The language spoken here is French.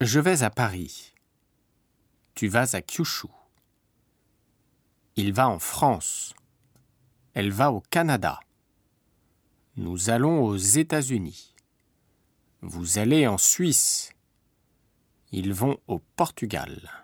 Je vais à Paris. Tu vas à Kyushu. Il va en France. Elle va au Canada. Nous allons aux États-Unis. Vous allez en Suisse. Ils vont au Portugal.